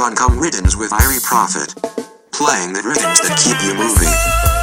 run come rhythms with Irie Prophet. Playing the rhythms that keep you moving.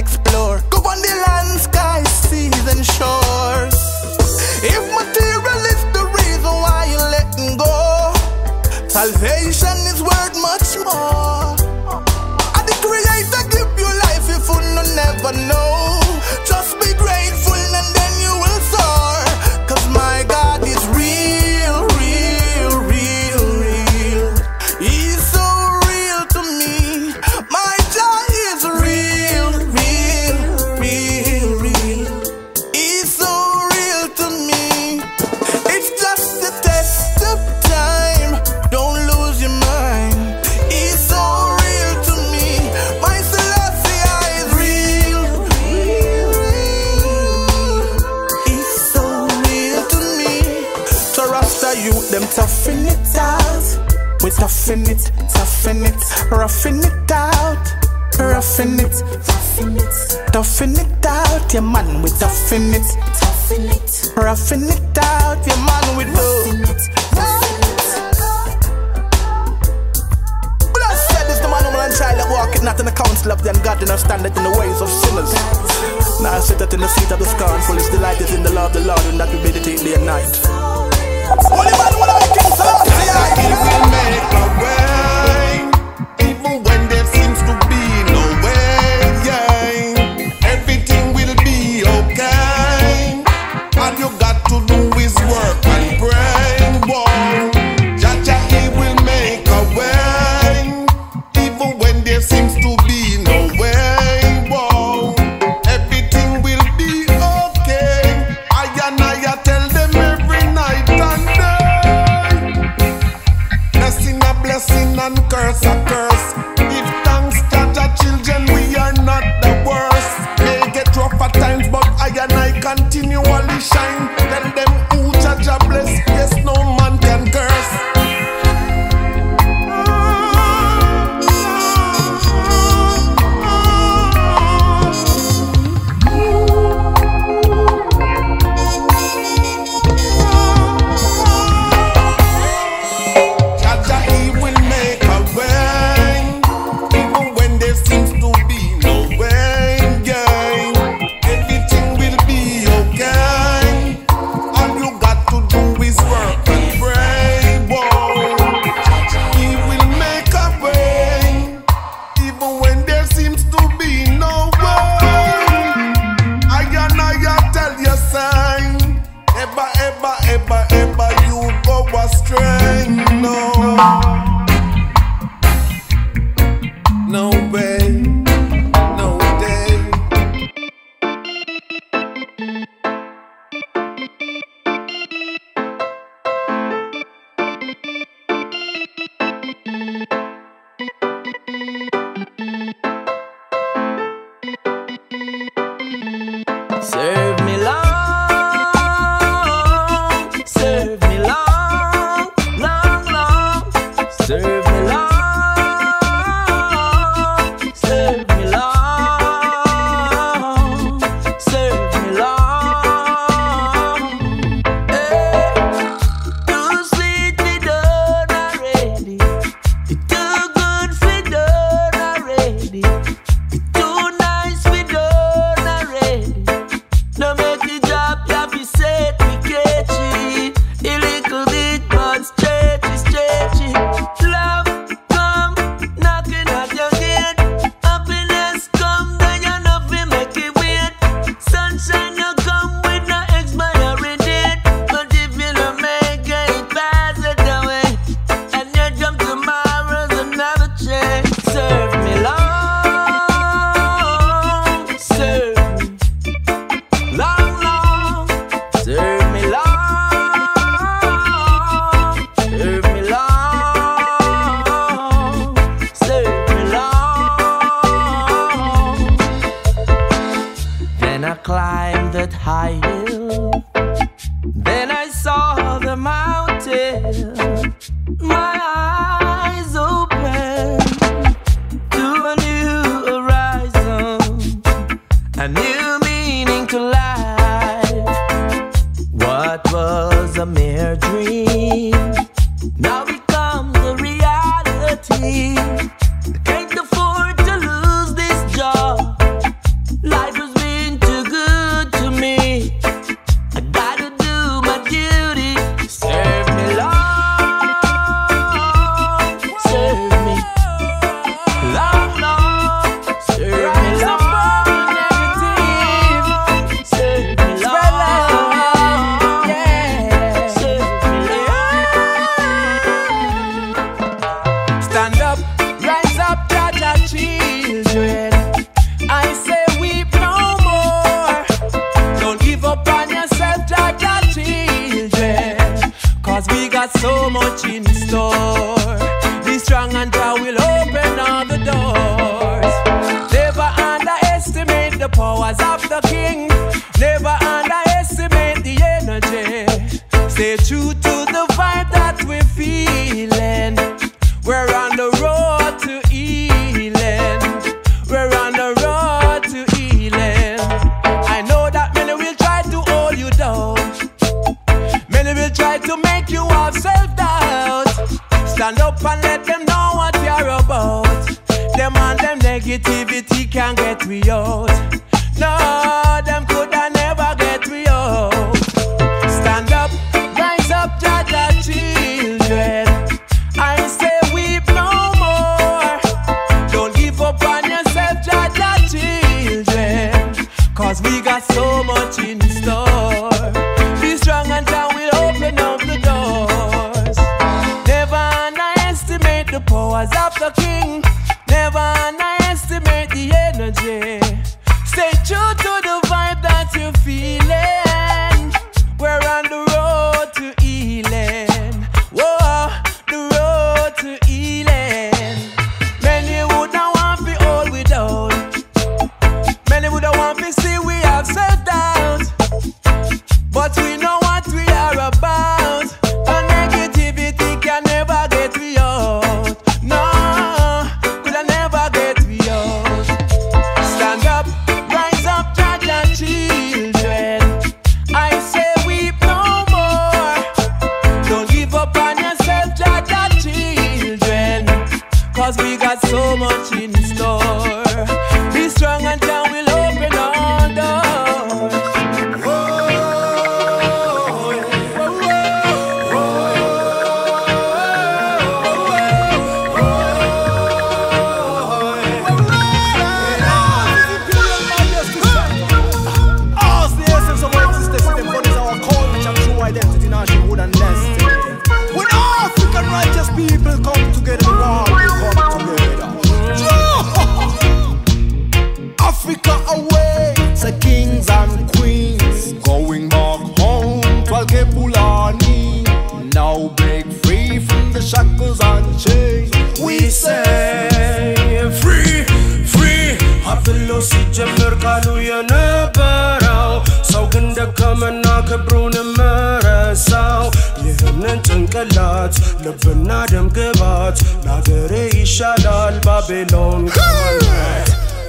explore. toughen it. Toughen it. Toughen it out, Your man, we toughen it. Toughen it. Roughing it out. 山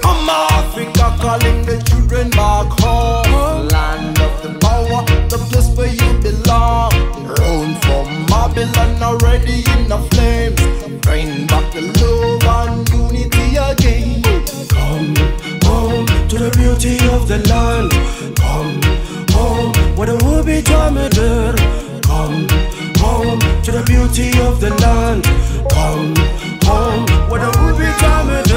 I'm Africa calling the children back home. Land of the power, the place where you belong. From Babylon already in the flames. Bring back the love and unity again. Come home to the beauty of the land. Come home where the ruby diamond Come to the beauty of the land. Come, come, where the ruby coming.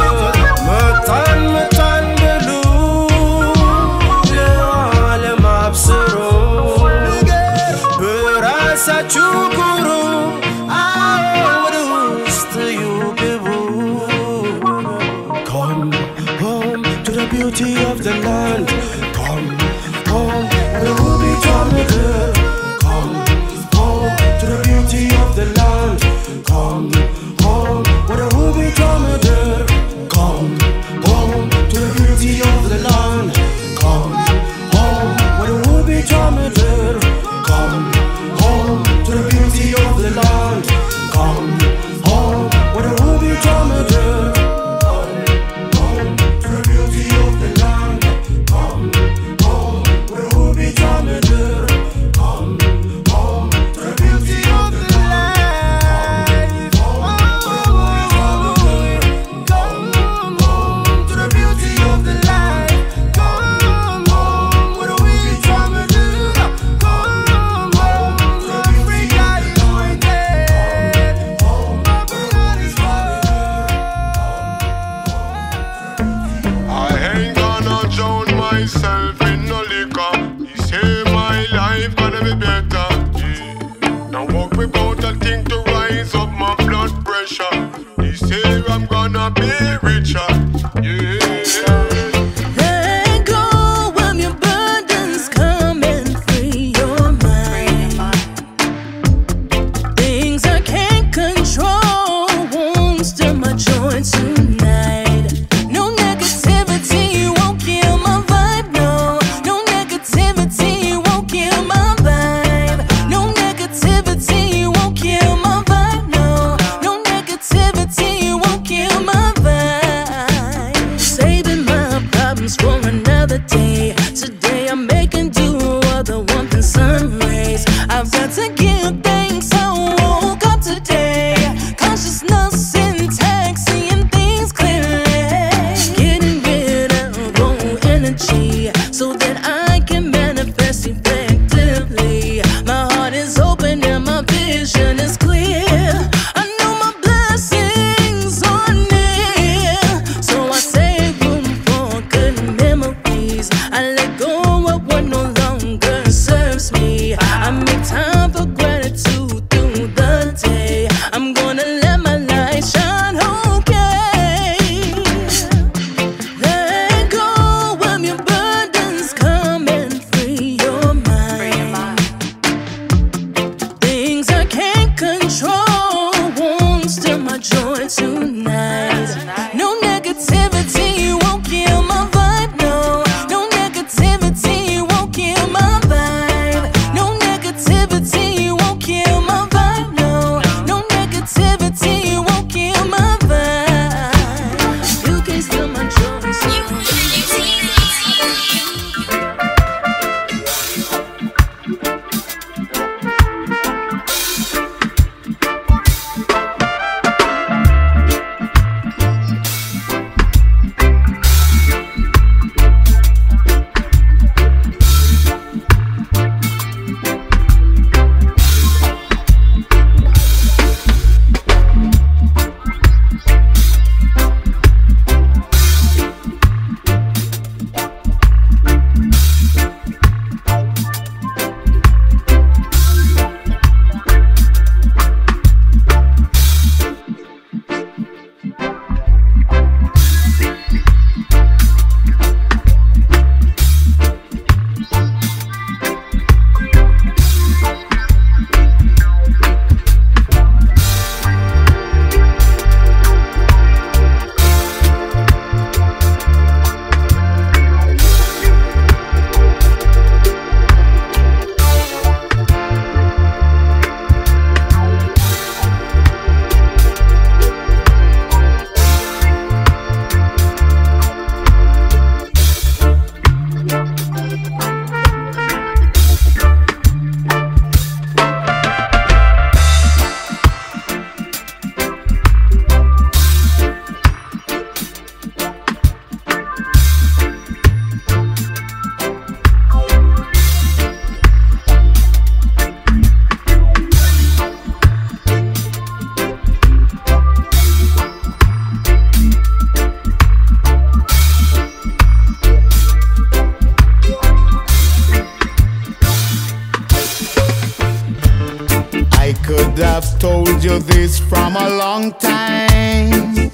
from a long time.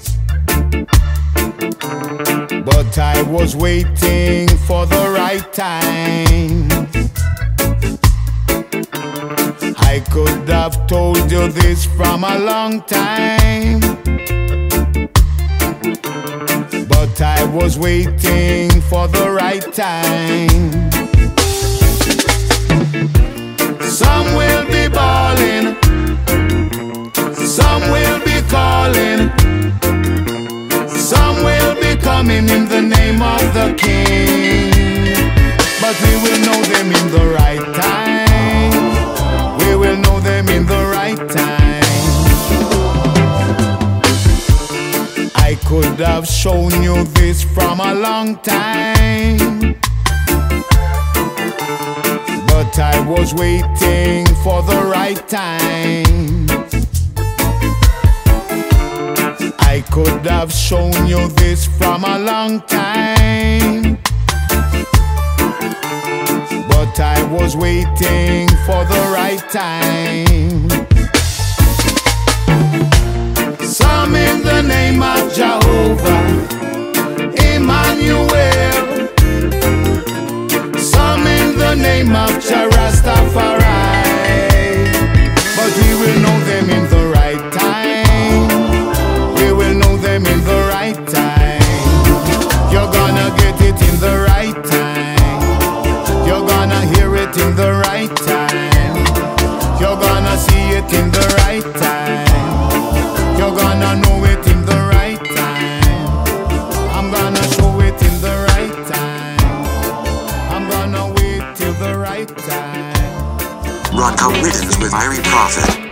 But I was waiting for the right time. I could have told you this from a long time. But I was waiting for the right time. Some will be balling calling. Some will be coming in the name of the King. But we will know them in the right time. We will know them in the right time. I could have shown you this from a long time. But I was waiting for the right time. could have shown you this from a long time. But I was waiting for the right time. Some in the name of Jehovah, Emmanuel. Some in the name of Jah Rastafari. it in the right time. You're gonna know it in the right time. I'm gonna show it in the right time. I'm gonna wait till the right time. Rock out rhythms with Irie Prophet.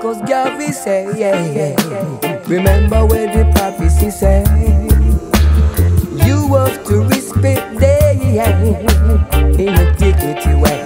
cause Garvey say, yeah, yeah. Remember where the prophecy say, you have to respect them in a dignity way.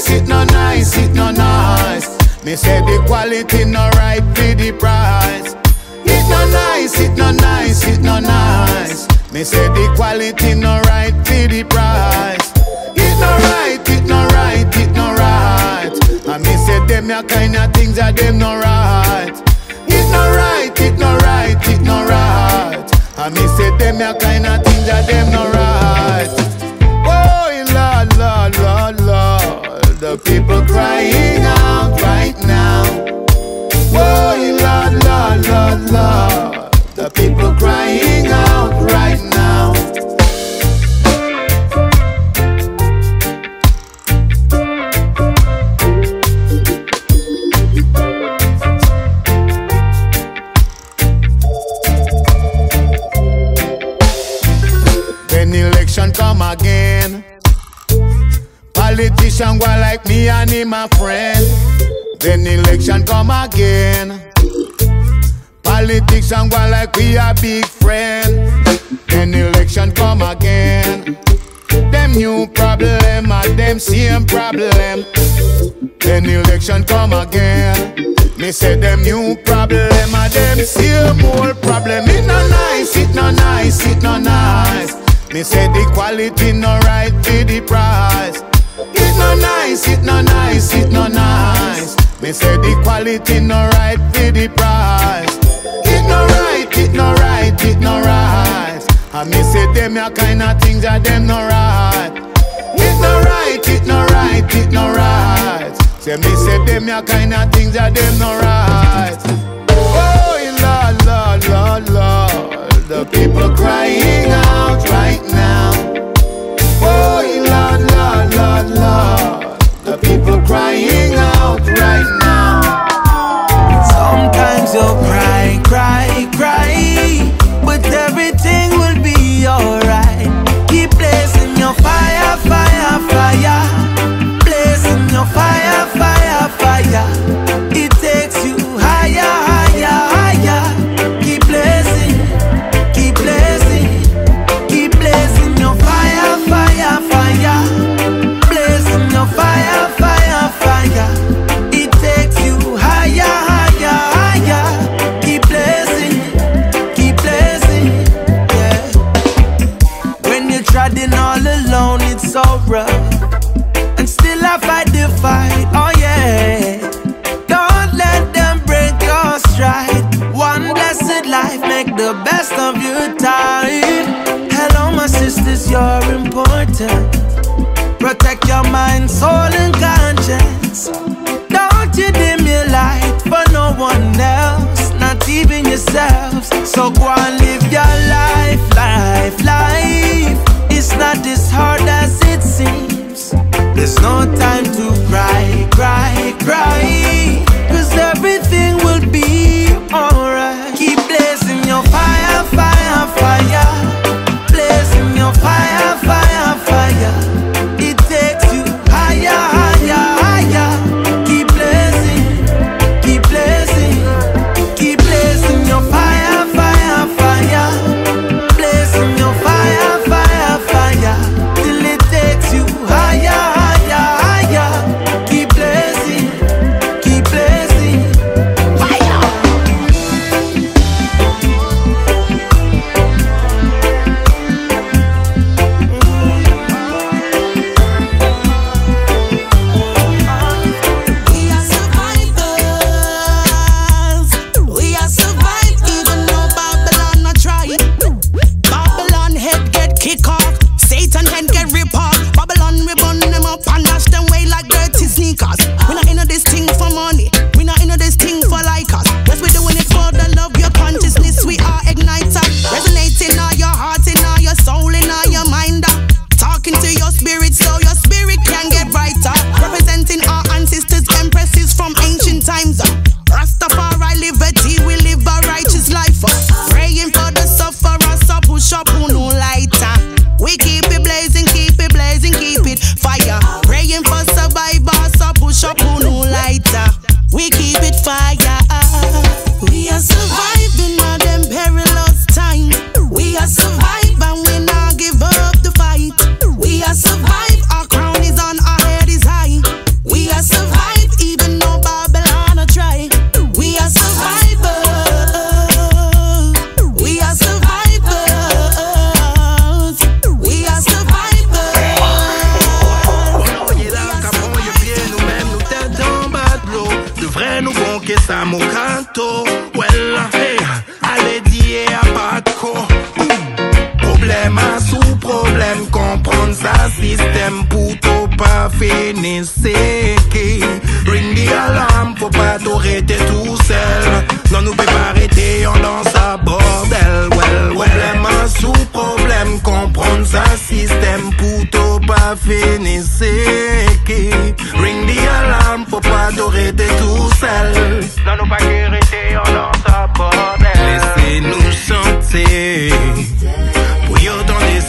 Nice, it no nice, it no nice. Me say the quality no right for the price. It no nice, it no nice, it no nice. Me say the quality no right for the price. It no right, it no right, it no right. And me say them ya kind of things that them no right. It no right, it no right, it no right. And me say them ya kind of things that them no right. Oh Lord, Lord, Lord, Lord, the people crying out right now. Oh Lord, Lord, Lord, Lord, the people crying out right now. Politician go like me and him a friend. Then election come again. Politics Politician go like we a big friend. Then election come again. Them new problem and them same problem. Then election come again. Me say them new problem and them same old problem. It no nice, it no nice, it no nice. Me say the quality no right for the price. It no nice, it no nice, it no nice. Me say the quality no right for the price. It no right, it no right, it no right. And me say them ya kind of things that them no right. It no right, it no right, it no right. Say me say them ya kind of things that them no right. Oh Lord, Lord, Lord, Lord, the people crying out right now. Lord, the people crying out right now. Sometimes you'll cry, cry, cry, but everything will be alright. Keep your fire, fire, fire. Your fire, fire, fire. Best of your time. Hello, my sisters, you're important. Protect your mind, soul, and conscience. Don't you dim your light for no one else, not even yourselves. So go and live your life, life, life. It's not as hard as it seems. There's no time to cry, cry, cry. Fire,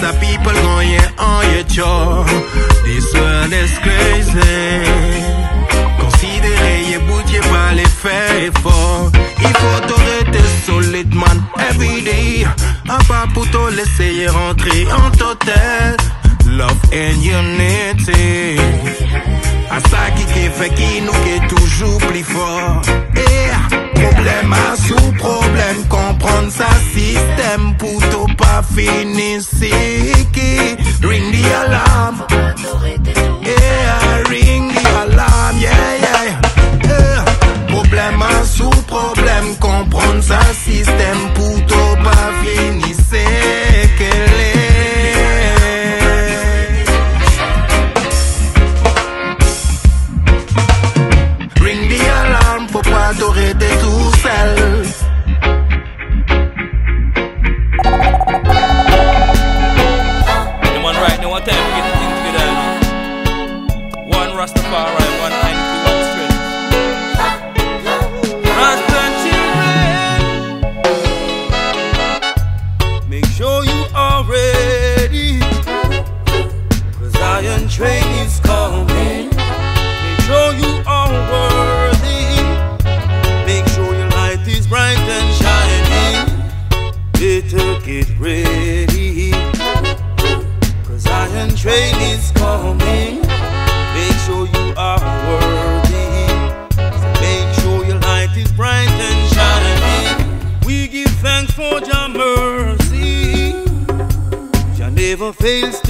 Yes, people going on your jaw. This world is crazy. Considérez, you boutiez pas les faits forts. Il faut t'arrêter solide, man, every day. À pas pour te laisser rentrer en total. Love and unity. A eh, sa ki ke fe ki nou ke toujou pli for E, problem a sou problem Kompran sa sistem pou to pa fini Si ki ring di alam E, eh, ring di alam, yeah, yeah. Eh, e, problem a sou problem Kompran sa sistem pou to pa fini veils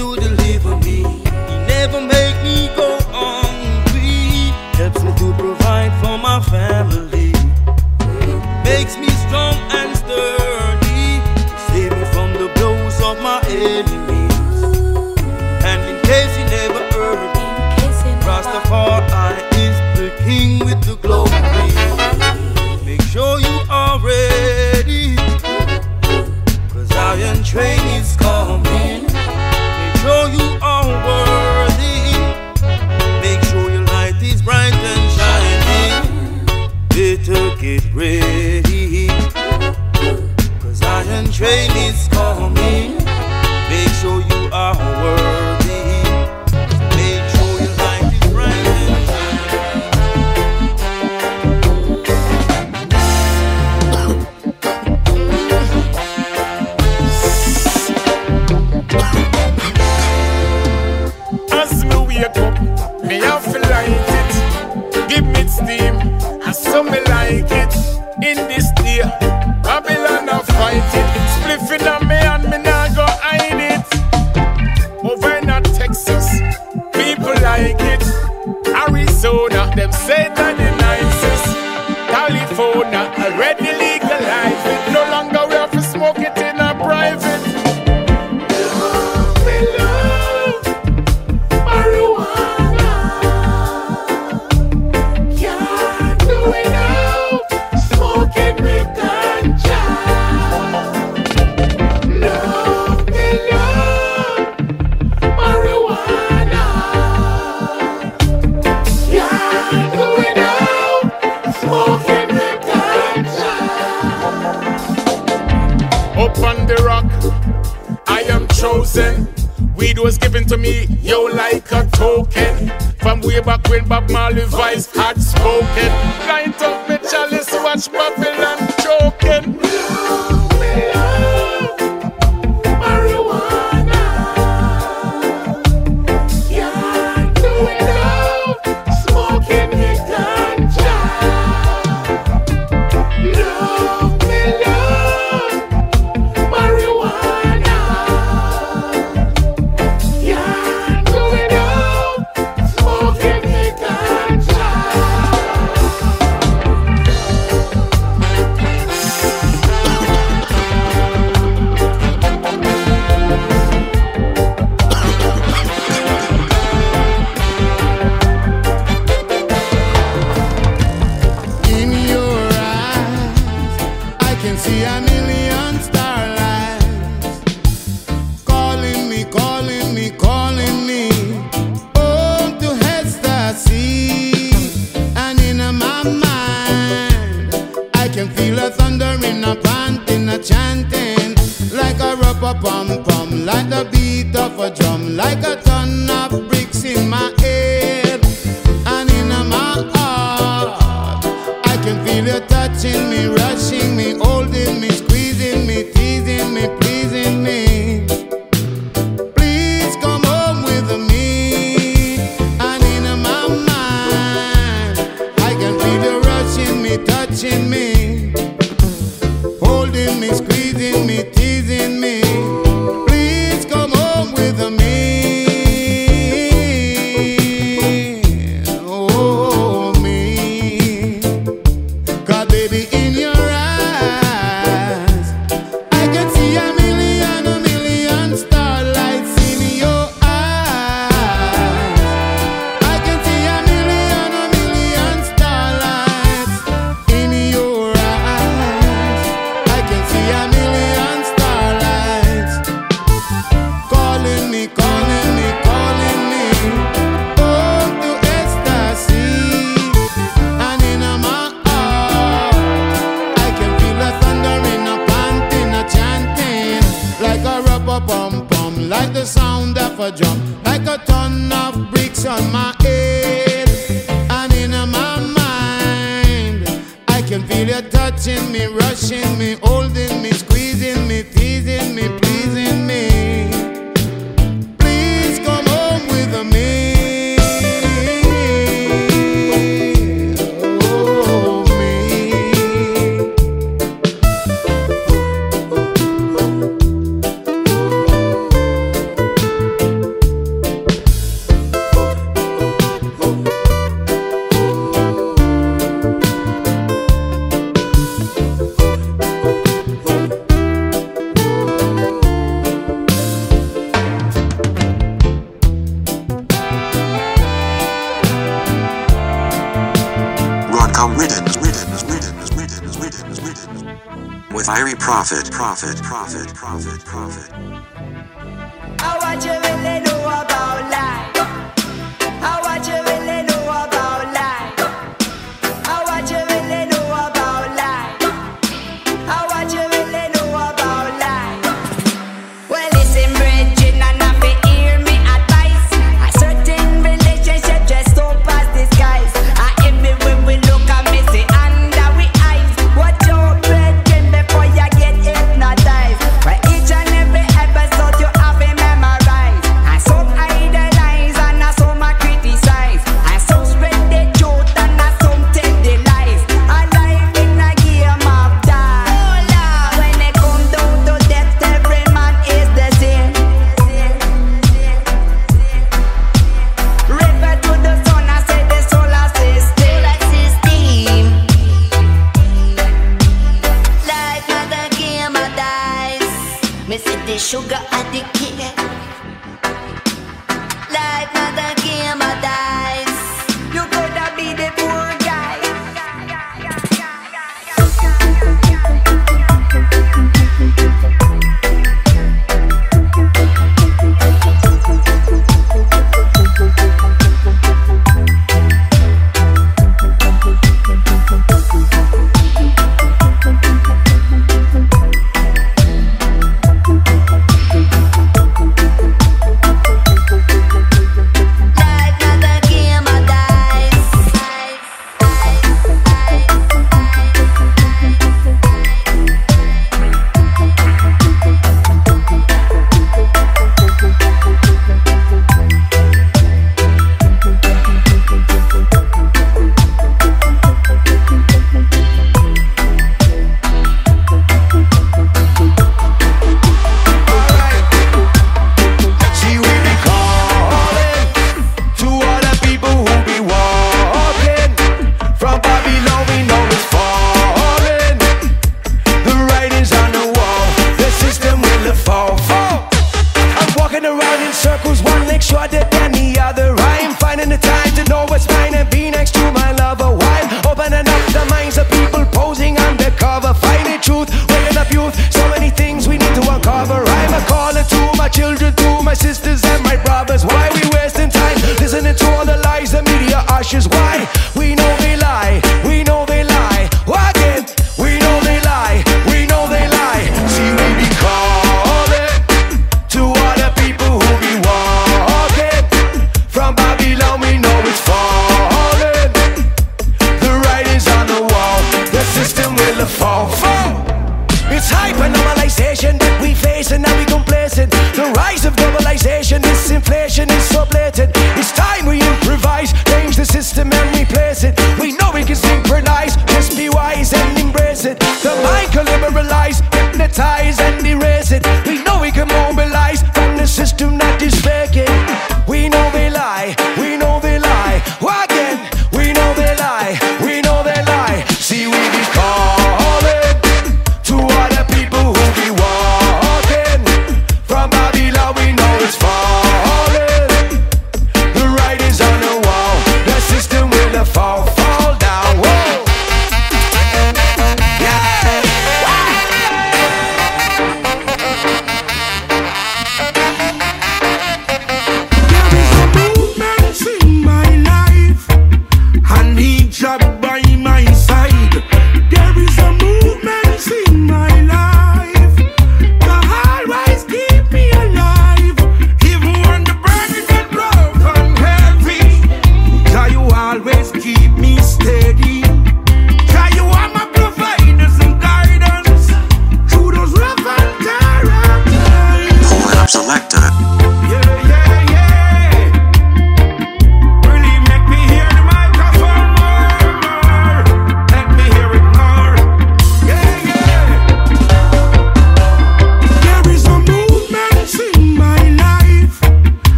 Prophet, profit, Prophet,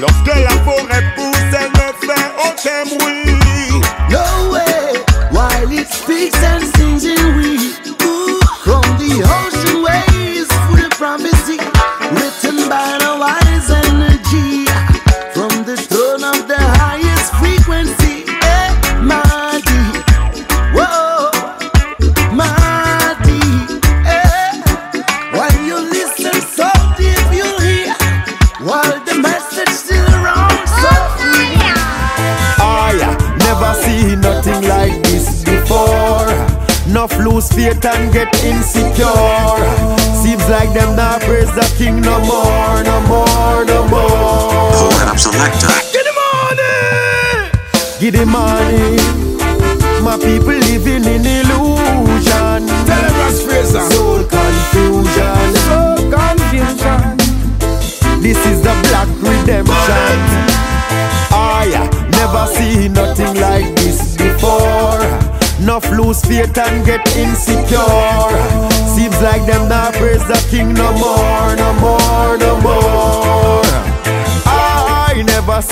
lorsque la forêt pousse, elle ne fait aucun bruit. No way. While it speaks king no more, no more, no more. Pull up selector. Get the money, get the money. My people living in illusion. Tell them Ras Fraser. Soul confusion. Soul confusion. This is the black redemption. I never see nothing like this before. Enough lose faith and get insecure. Seems like them not praise the king no more,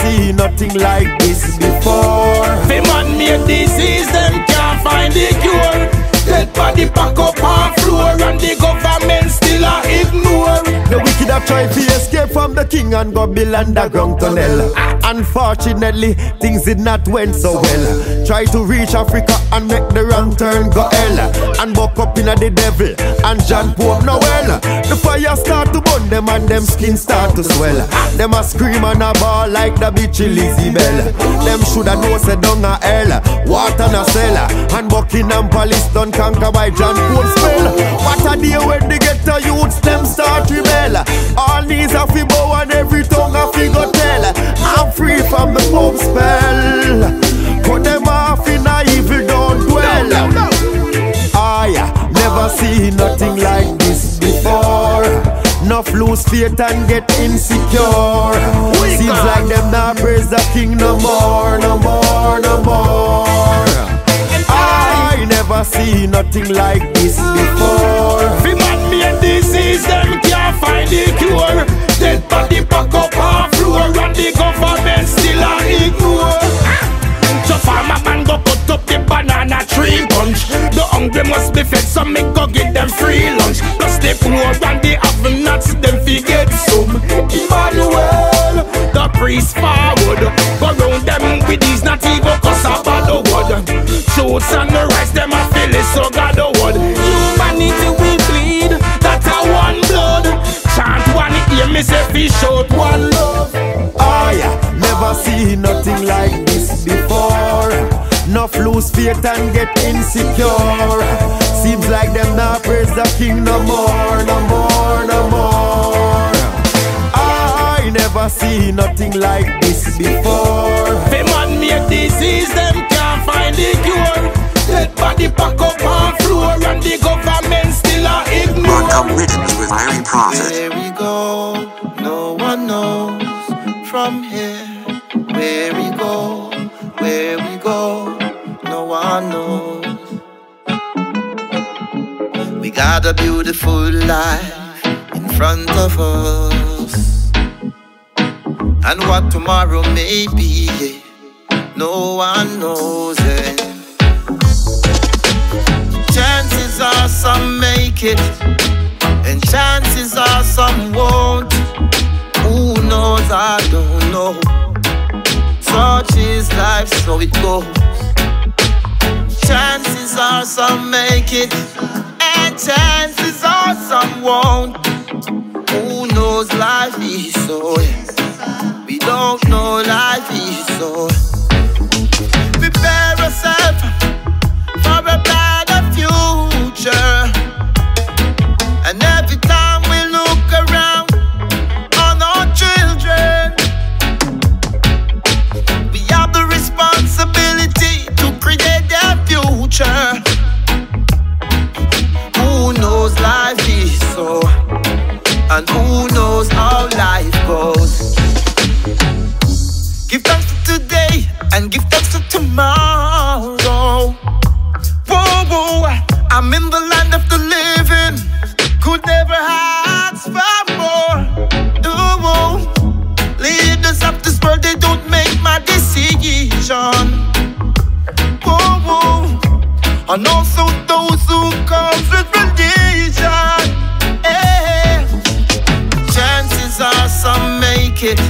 see nothing like this before. The man made disease, them can't find the cure. Dead body pack up on floor and the government still a ignore. Have tried to escape from the king and go build underground tunnel. Unfortunately, things did not went so well. Try to reach Africa and make the wrong turn go hell. And buck up in the devil and John Pope Noel. The fire start to burn them and them skin start to swell. Them a scream and a ball like the bitch Lizzie Bell. Them shoulda know say down a hell, water na cellar. And Buckingham Palace done conquer by John Pope spell. What a day when the ghetto youths them start rebel. All knees a fi bow and every tongue a fi go tell. I'm free from the Pope spell. Put them off in a evil don't dwell. I never see nothing like this before. Enough lose faith and get insecure. Seems like them not praise the king no more, no more, no more. I never see nothing like this before. The man made disease, them can't find the cure. Dead body pack up on floor and the government still a ignore. So farmer man go cut up the banana tree bunch. The hungry must be fed, so me go give them free lunch. Plus the poor and the have nuts, them fi get some. Emmanuel, the priest forward. Go round them with these not even cause of bad wood. Shoots and the rice, them a feel it, so God the wood. Humanity we Chant one ear, me say fish out one love. Oh, I never see nothing like this before. Enough lose faith and get insecure. Seems like them not praise the king no more, no more, no more. I never see nothing like this before. The man made disease, them can't find the cure. Dead body pack up on floor and the government ignore. Broadcom with Irie Prophet. Where we go, no one knows from here. Where we go, where we go, no one knows. We got a beautiful life in front of us. And what tomorrow may be, yeah, no one knows it. Are some make it, and chances are some won't. Who knows? I don't know. Such is life, so it goes. Chances are some make it, and chances are some won't. Who knows? Life is so. We don't know life is so. Prepare yourself for a better future. And every time we look around on our children, we have the responsibility to create their future. Who knows life is so, and who knows how life goes. Give thanks to today and give thanks to tomorrow. I'm in the land of the living, who never had more. This world, they don't make my decision. And also those who with chances are some make it,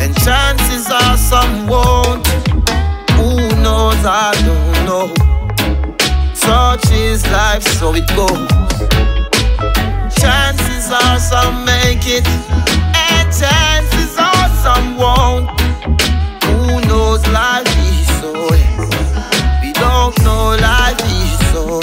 and chances are some won't. Who knows? I don't know. Such is life, so it goes. Chances are some make it, and chances are some won't. Who knows life is so? We don't know life is so.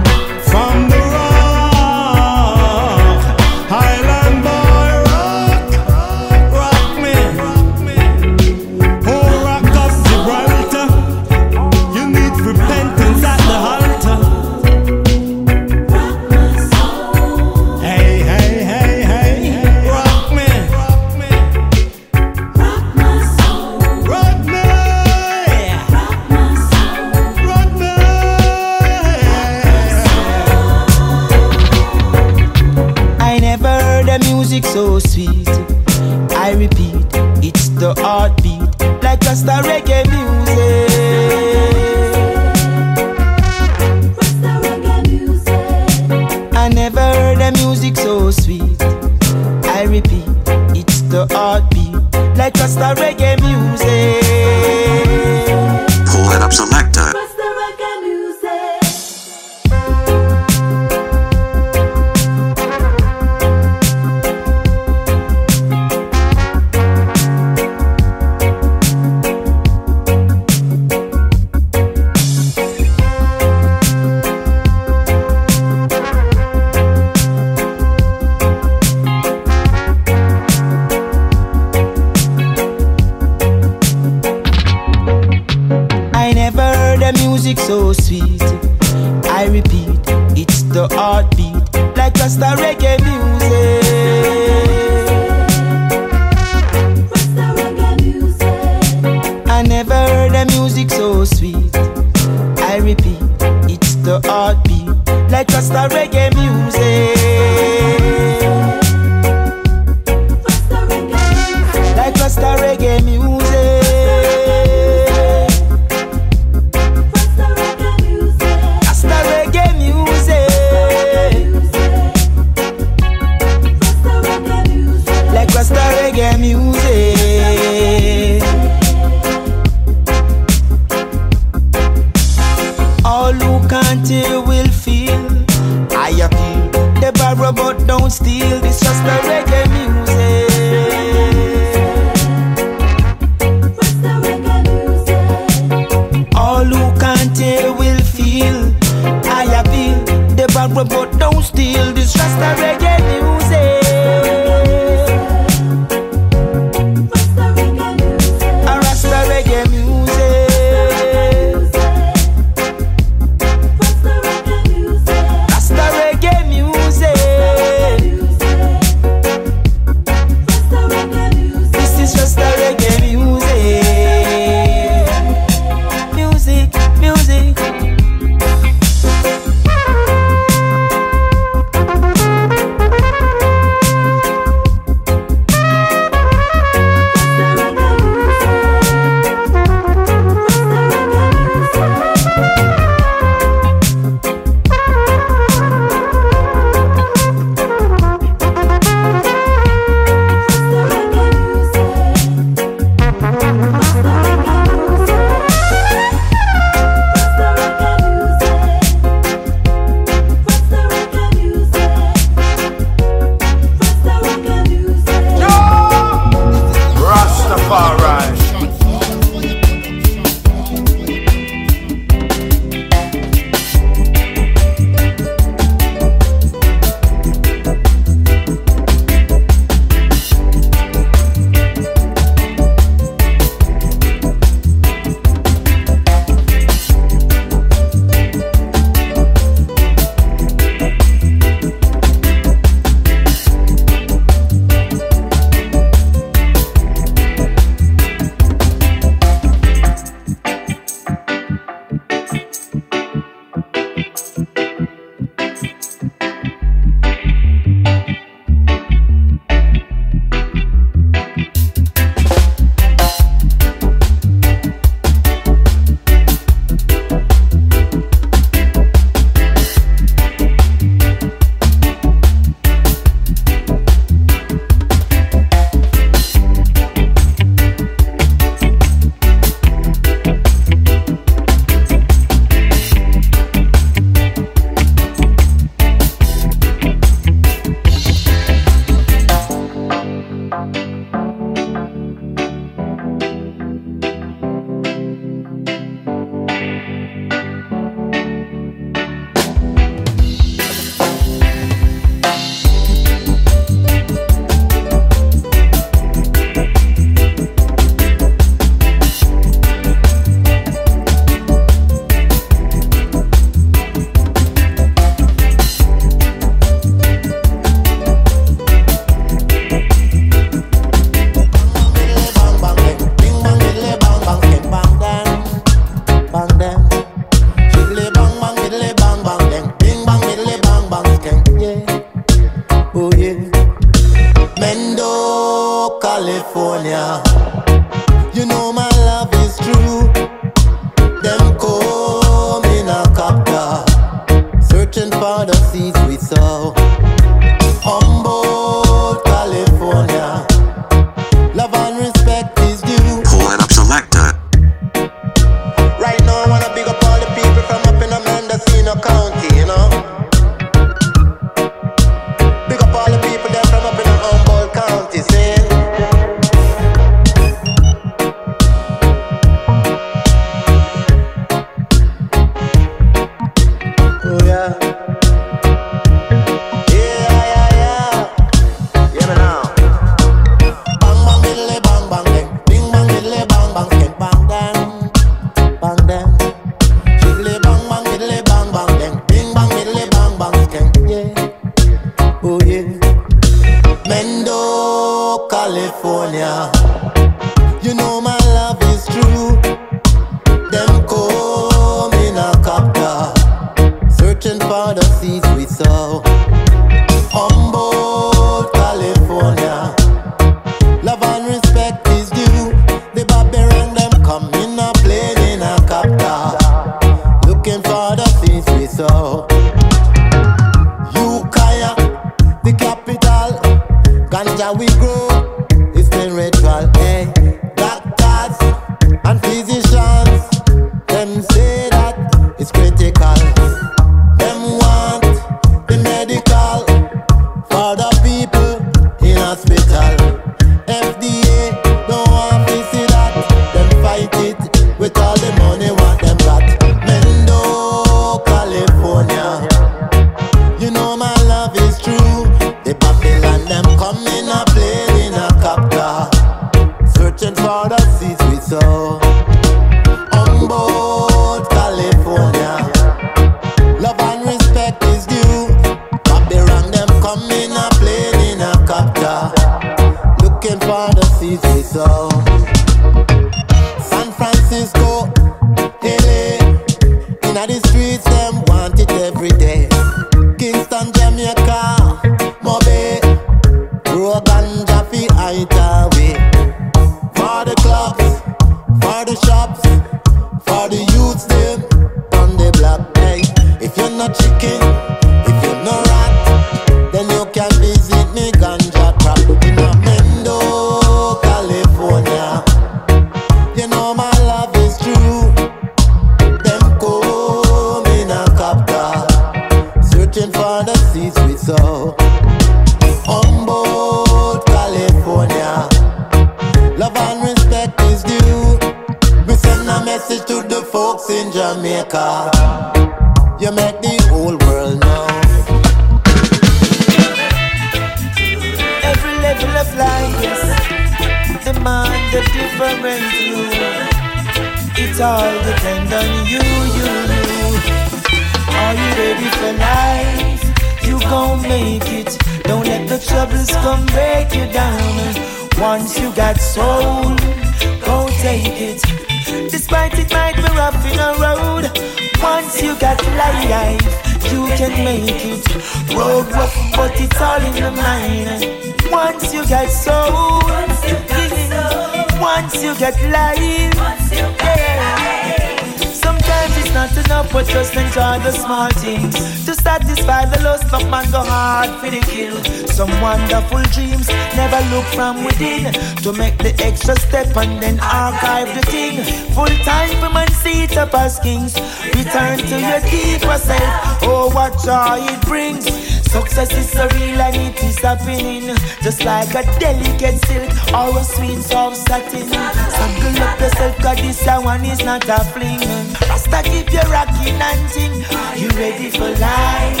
And then archive the thing. Full time for man, see it up as kings. Return to your deeper self. Oh, what joy it brings. Success is so real and it is happening. Just like a delicate silk or a sweet soft satin. Sample up yourself, cause this one is not a fling. Rasta keep you rocking and ting. You ready for life?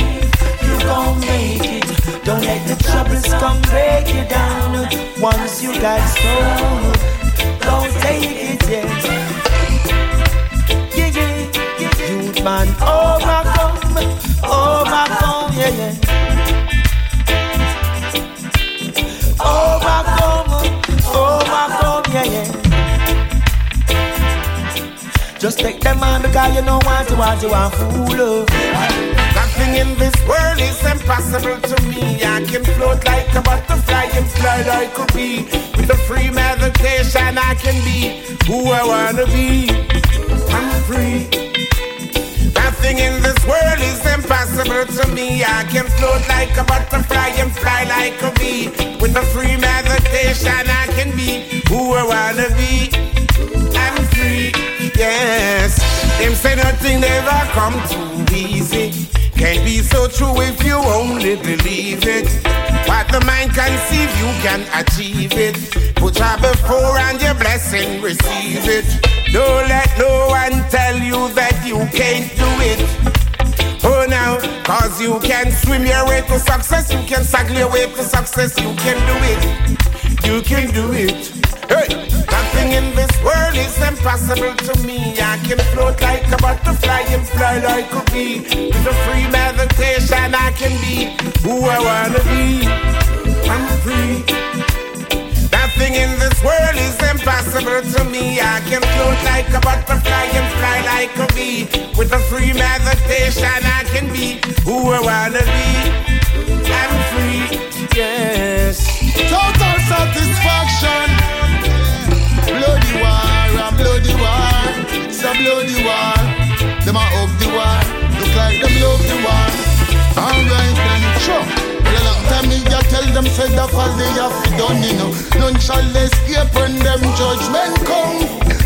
You gon' make it. Don't let the troubles come break you down. Once you got soul, take it yet. Yeah, yeah, yeah. Youth man, overcome, overcome, yeah, yeah. Overcome, overcome, yeah, yeah. Just take them on because you know what you want, you want fool. oh. Nothing in this world is impossible to me. I can float like a butterfly and fly like a bee. With a free meditation, I can be who I wanna be. I'm free. Nothing in this world is impossible to me. I can float like a butterfly and fly like a bee. With a free meditation, I can be who I wanna be. I'm free, yes. Them say nothing never come too easy. Can be so true if you only believe it. What the mind conceive, you can achieve it. Put try before and your blessing receive it. Don't let no one tell you that you can't do it. Oh now, cause you can swim your way to success, you can sail your way to success, you can do it. You can do it. Hey, nothing in this world is impossible to me. I can float like a butterfly and fly like a bee. With a free meditation, I can be who I wanna be. I'm free. Nothing in this world is impossible to me. I can float like a butterfly and fly like a bee. With a free meditation, I can be who I wanna be. I'm free, yes. Total satisfaction. A bloody war. It's a bloody war. Them a hug the war. Look like them love the war. Alright then, sure. Time me ya tell them say the fall they have done, you know. None shall escape when them judgment come.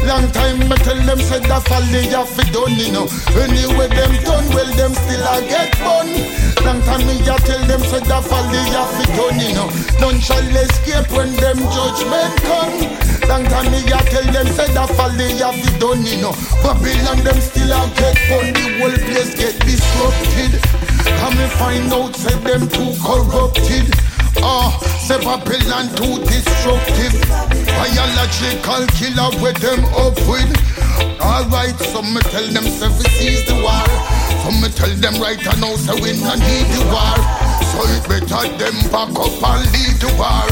Long time me tell them say the fall they have done, you know. Anyway them done, well them still a get bun. Long time me ya tell them say the fall they have done, you know. None shall escape when them judgment come. Long time me ya tell them say the fall they have done, you know. Babylon them still a get bun, the whole place get disrupted. Come and find out, say them too corrupted. Ah, say Babylon too destructive. Biological killer with them up with. Alright, some me tell them say we the war. Some me tell them right now say we no need the war. So it better them back up and lead the war.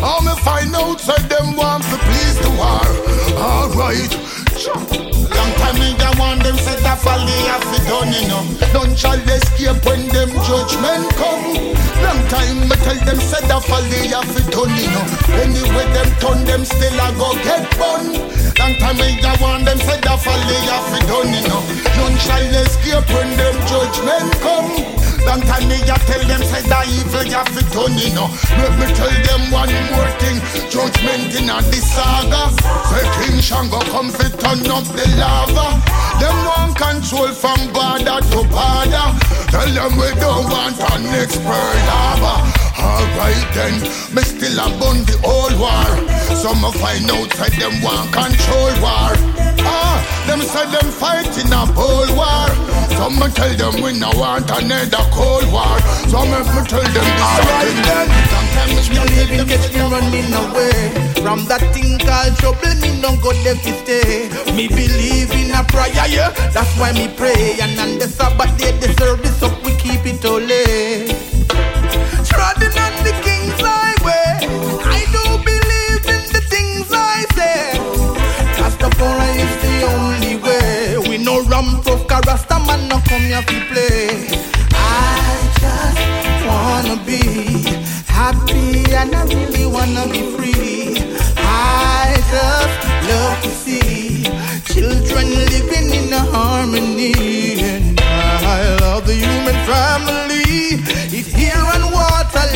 Ah, me find out say them want to please the war. Alright. Them say that folly have to done know None shall escape when them judgment come Long time me tell them say that folly have to done know Anyway them turn them still a go get bun Long time me a want them say that folly have it done, know. None shall escape when them judgment come. Long time me a tell them say that evil have it done, you know. Let me tell them one more thing. Judgment in a this saga. Say King Shango come fi turn up the lava. Them want control from border to border. Tell them we don't want a next Pearl Harbor. Alright then, me still a bun the old war. Some of find out say them want control war. Ah, them say them fighting a cold war. Some tell them we no want another cold war. Some me tell them this Alright then, sometimes me living catch me running away From that thing called trouble, me don't go there to stay Me believe in a prayer, yeah, that's why me pray And on the Sabbath day, the service up, we keep it all holy Treading on the king's highway I do believe in the things I say Rastafari is the only way We no ram tough, cause Rasta no come here to play I just wanna be happy and I really wanna be free. I just love to see children living in harmony. And I love the human family.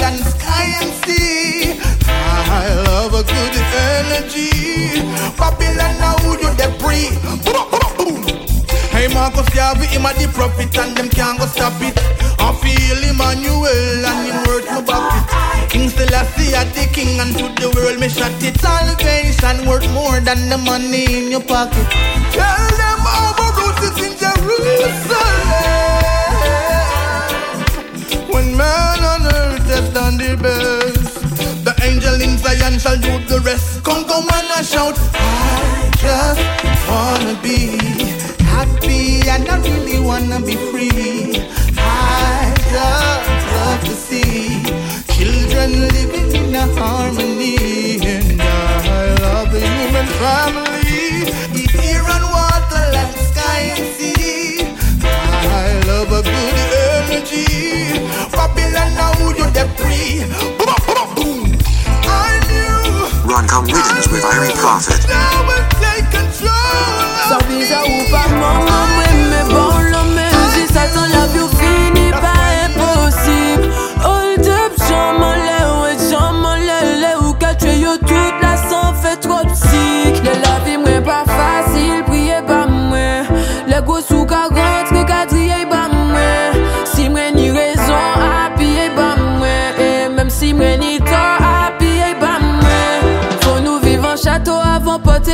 Land, sky, and sea. Ah, I love a good energy. Babylon, now you the free. Hey Marcus Garvey, him a the prophet and them can't go stop it. I feel Emmanuel and him worth my bucket. King Selassie a the king and to the world me shot it. Salvation worth more than the money in your pocket. Tell them our roots is in Jerusalem. When man has done their best, the angel in Zion shall do the rest. Come, come and I shout. I just wanna be happy and I really wanna be free. I just love to see children living in harmony, and I love the human family. Babylon, now you're the free. Boom, boom, boom. I knew Run come riddance with Irie Prophet. now will take control. Ça vise à ou pas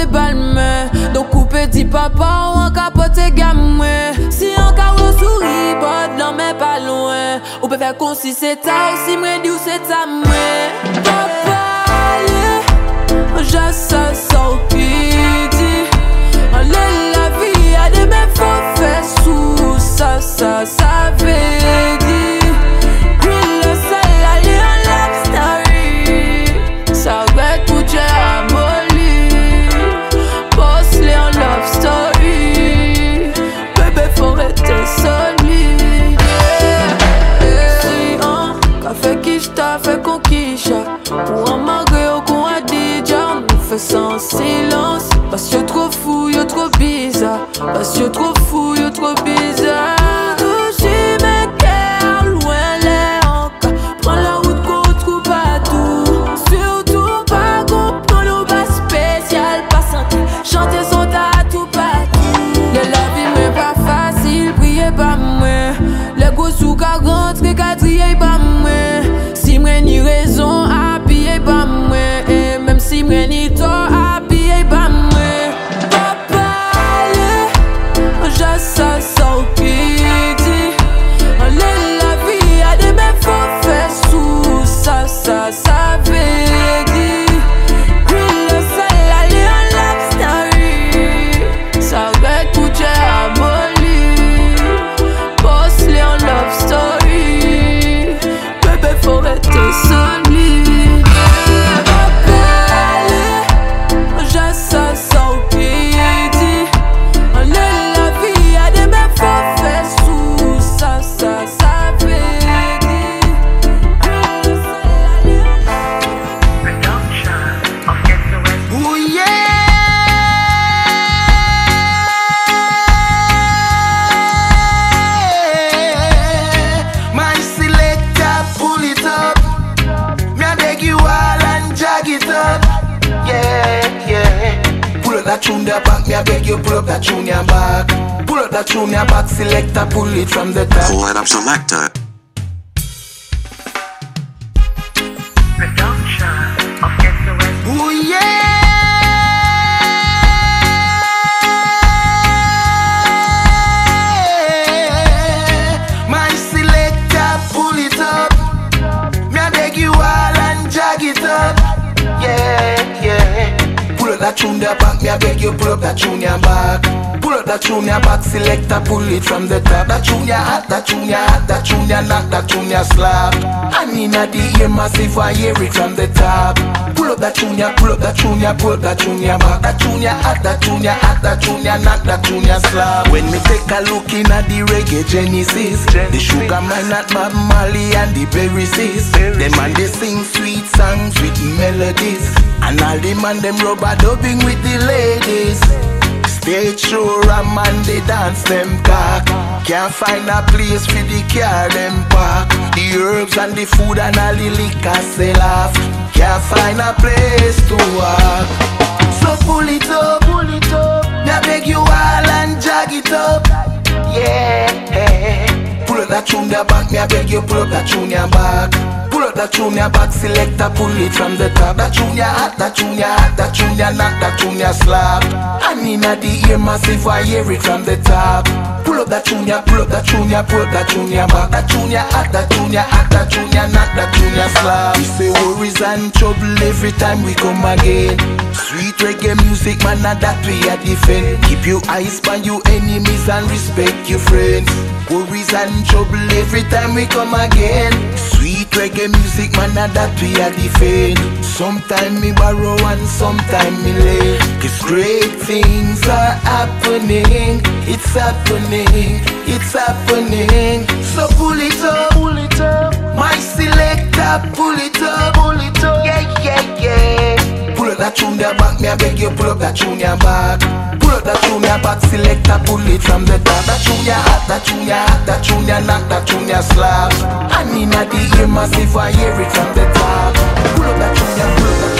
des balmes Donc coupé dit papa ou en capote gamme. Si en carreau souris, pas de l'homme pas loin. Ou peut faire comme si c'était si m'a dit ou c'est ta Papa, yeah, je sais ça Allez la vie, allez mes faux faits sous ça, ça, ça. Pull it from the top. Pull up selector. Ooh yeah, my selector, pull it up. Me I beg you all and jag it up. Yeah, yeah. Pull up that tune there back, me I beg you pull up that tune your back. That tune your back, selector, pull it from the top. That tune your hot, that tune your hot, that tune your knock, that tune your slap. And inna the ear massive, I hear it from the top. Pull up that tune, ya, pull up that tune, ya, pull up that tune, ya back. That tune, ya, hot, that tune, ya, hot, that tune, ya, knock, that tune, ya slap. When me take a look in at the reggae genesis, the Sugar Minott Bob Marley and the Berry Sis. Them man they sing sweet songs with melodies, and all the man them rubber dubbing with the ladies. Stage show ram and they dance them cock. Can't find a place for the car them park. The herbs and the food and all the liquor sell off. Can't find a place to walk. So pull it up, pull it up. I beg you all and jag it up. Yeah. Pull up that tune back, me I beg you pull up that tune back. Up that tune your back, selector, pull it from the top. That tune your hot, that tune your hot, that tune your knock, that tune your slap. And inna the ear massive, I hear it from the top. Pull up that tune, ya, pull up that tune, ya, pull up that tune, ya back. That tune your hot, that tune your hot, that tune your knock, that tune your slap. We say worries and trouble every time we come again. Sweet reggae music, man, and that we are defend. Keep your eyes on your enemies and respect your friends. Worries and trouble every time we come again. Sweet reggae music, man, and that we are defend. Sometime me borrow and sometime me lay. Cause great things are happening. It's happening. It's happening. So pull it up, pull it up. My selector, pull it up, pull it up. Yeah, yeah, yeah. Pull up that tune there back, me I beg you pull up that tune back. Pull up that tune back, selector, pull it from the top. That tune hot, that tune hot, that tune your knock, that tune your slap. And inna the ear massive, I hear it from the top. Pull up that tune pull up that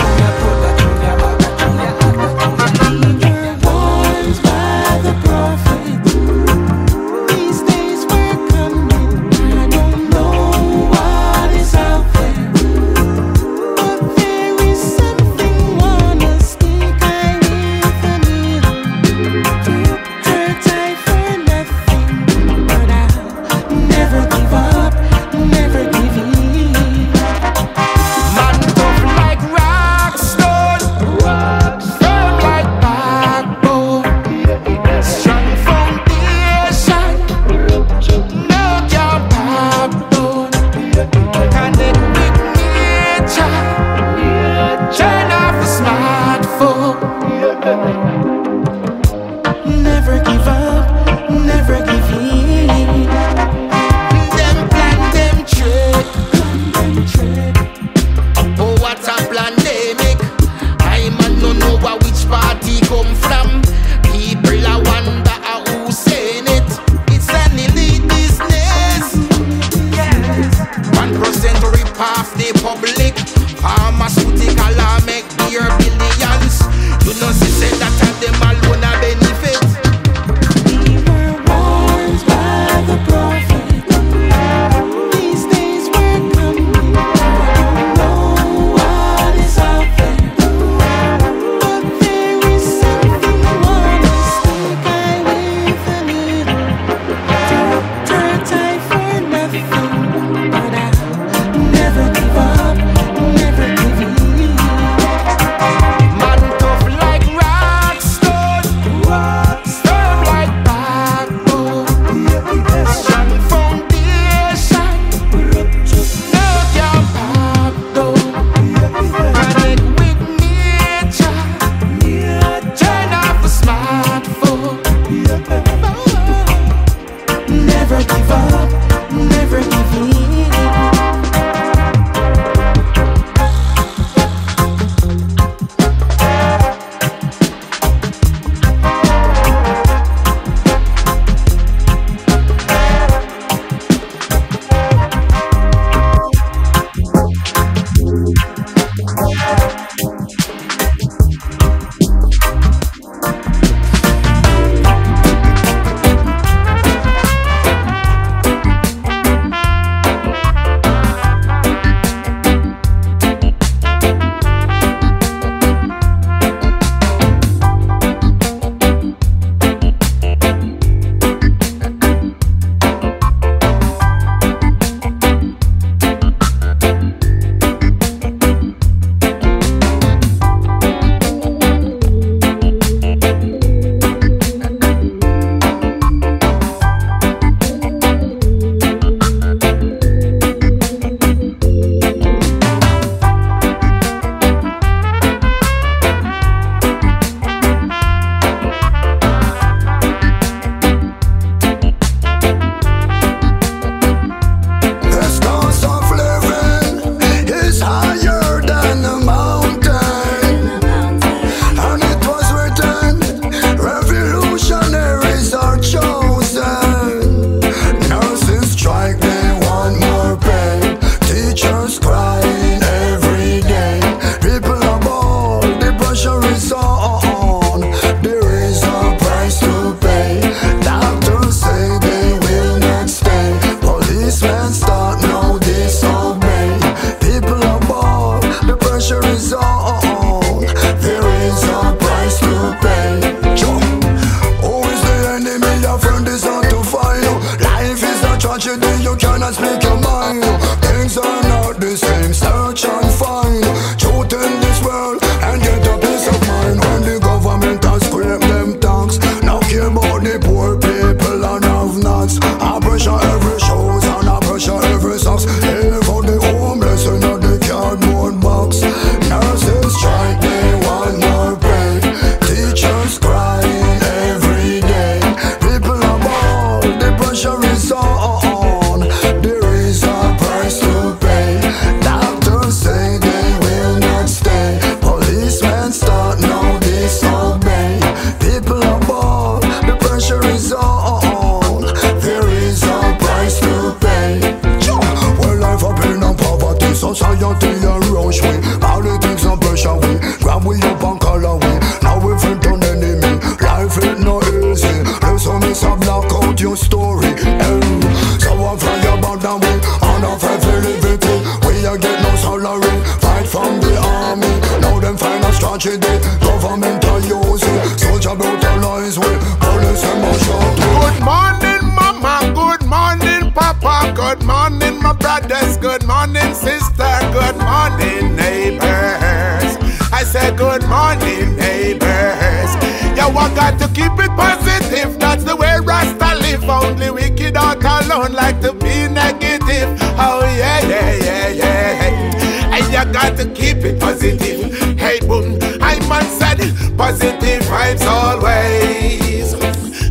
vibes always.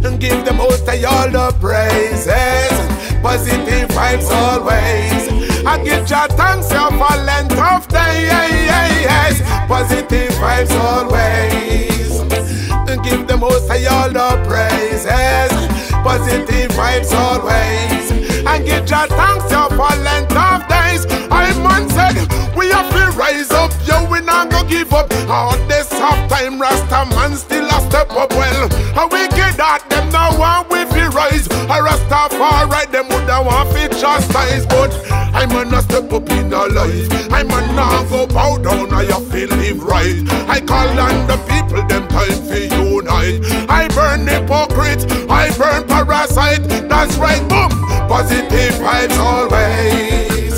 And give the most of all the praises. Positive vibes always. I give your thanks here for length of days. Positive vibes always. And give the most of all the praises. Positive vibes always. And give your thanks here for length of days. I man said we have to rise up, yo, we not go give up. All this half time, Rasta man step up well. A wicked at them now want we fi rise. A Rasta far right, them woulda want fi chastise, but I'm gonna step up in the life. I'm gonna go bow down, I have to live right. I call on the people, them time fi unite. I burn hypocrite, I burn parasite. That's right, boom. Positive vibes always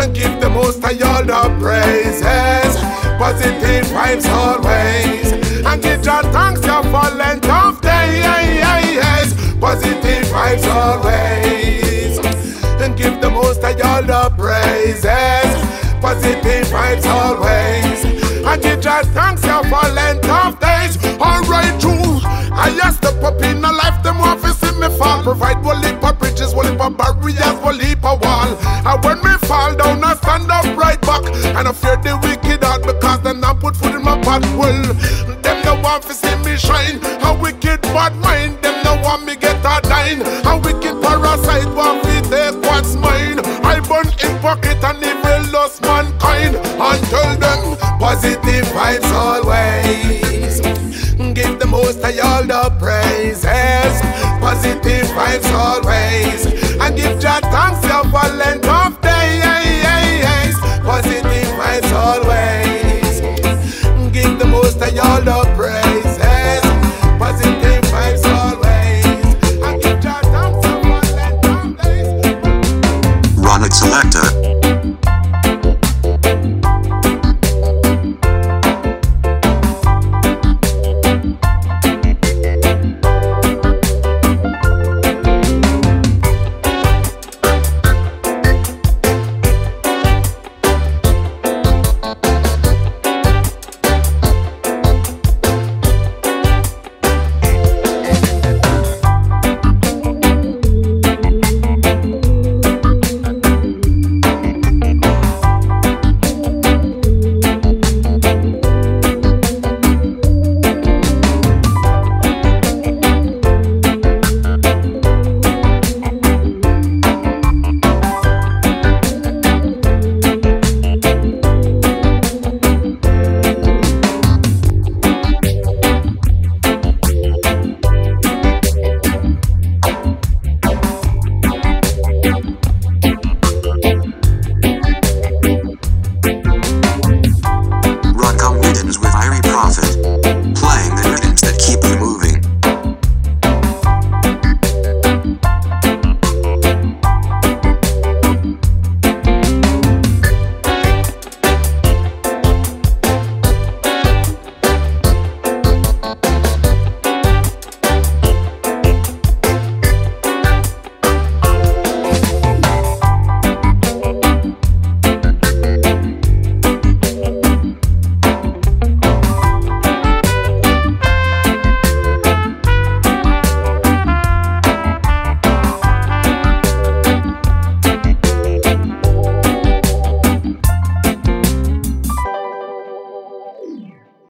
and give the most of all the praises. Positive vibes always, and give your thanks your for length of days. Positive vibes always, and give the most of all the praises. Positive vibes always, and give your thanks your for length of days. Alright, true. I just step up in a life, them want to see me fall. Provide one leap of bridges, one leap of barriers, one leap of wall. And when me fall down, I stand up right back. And I fear the wicked out because them not put food in my pot. Well, always.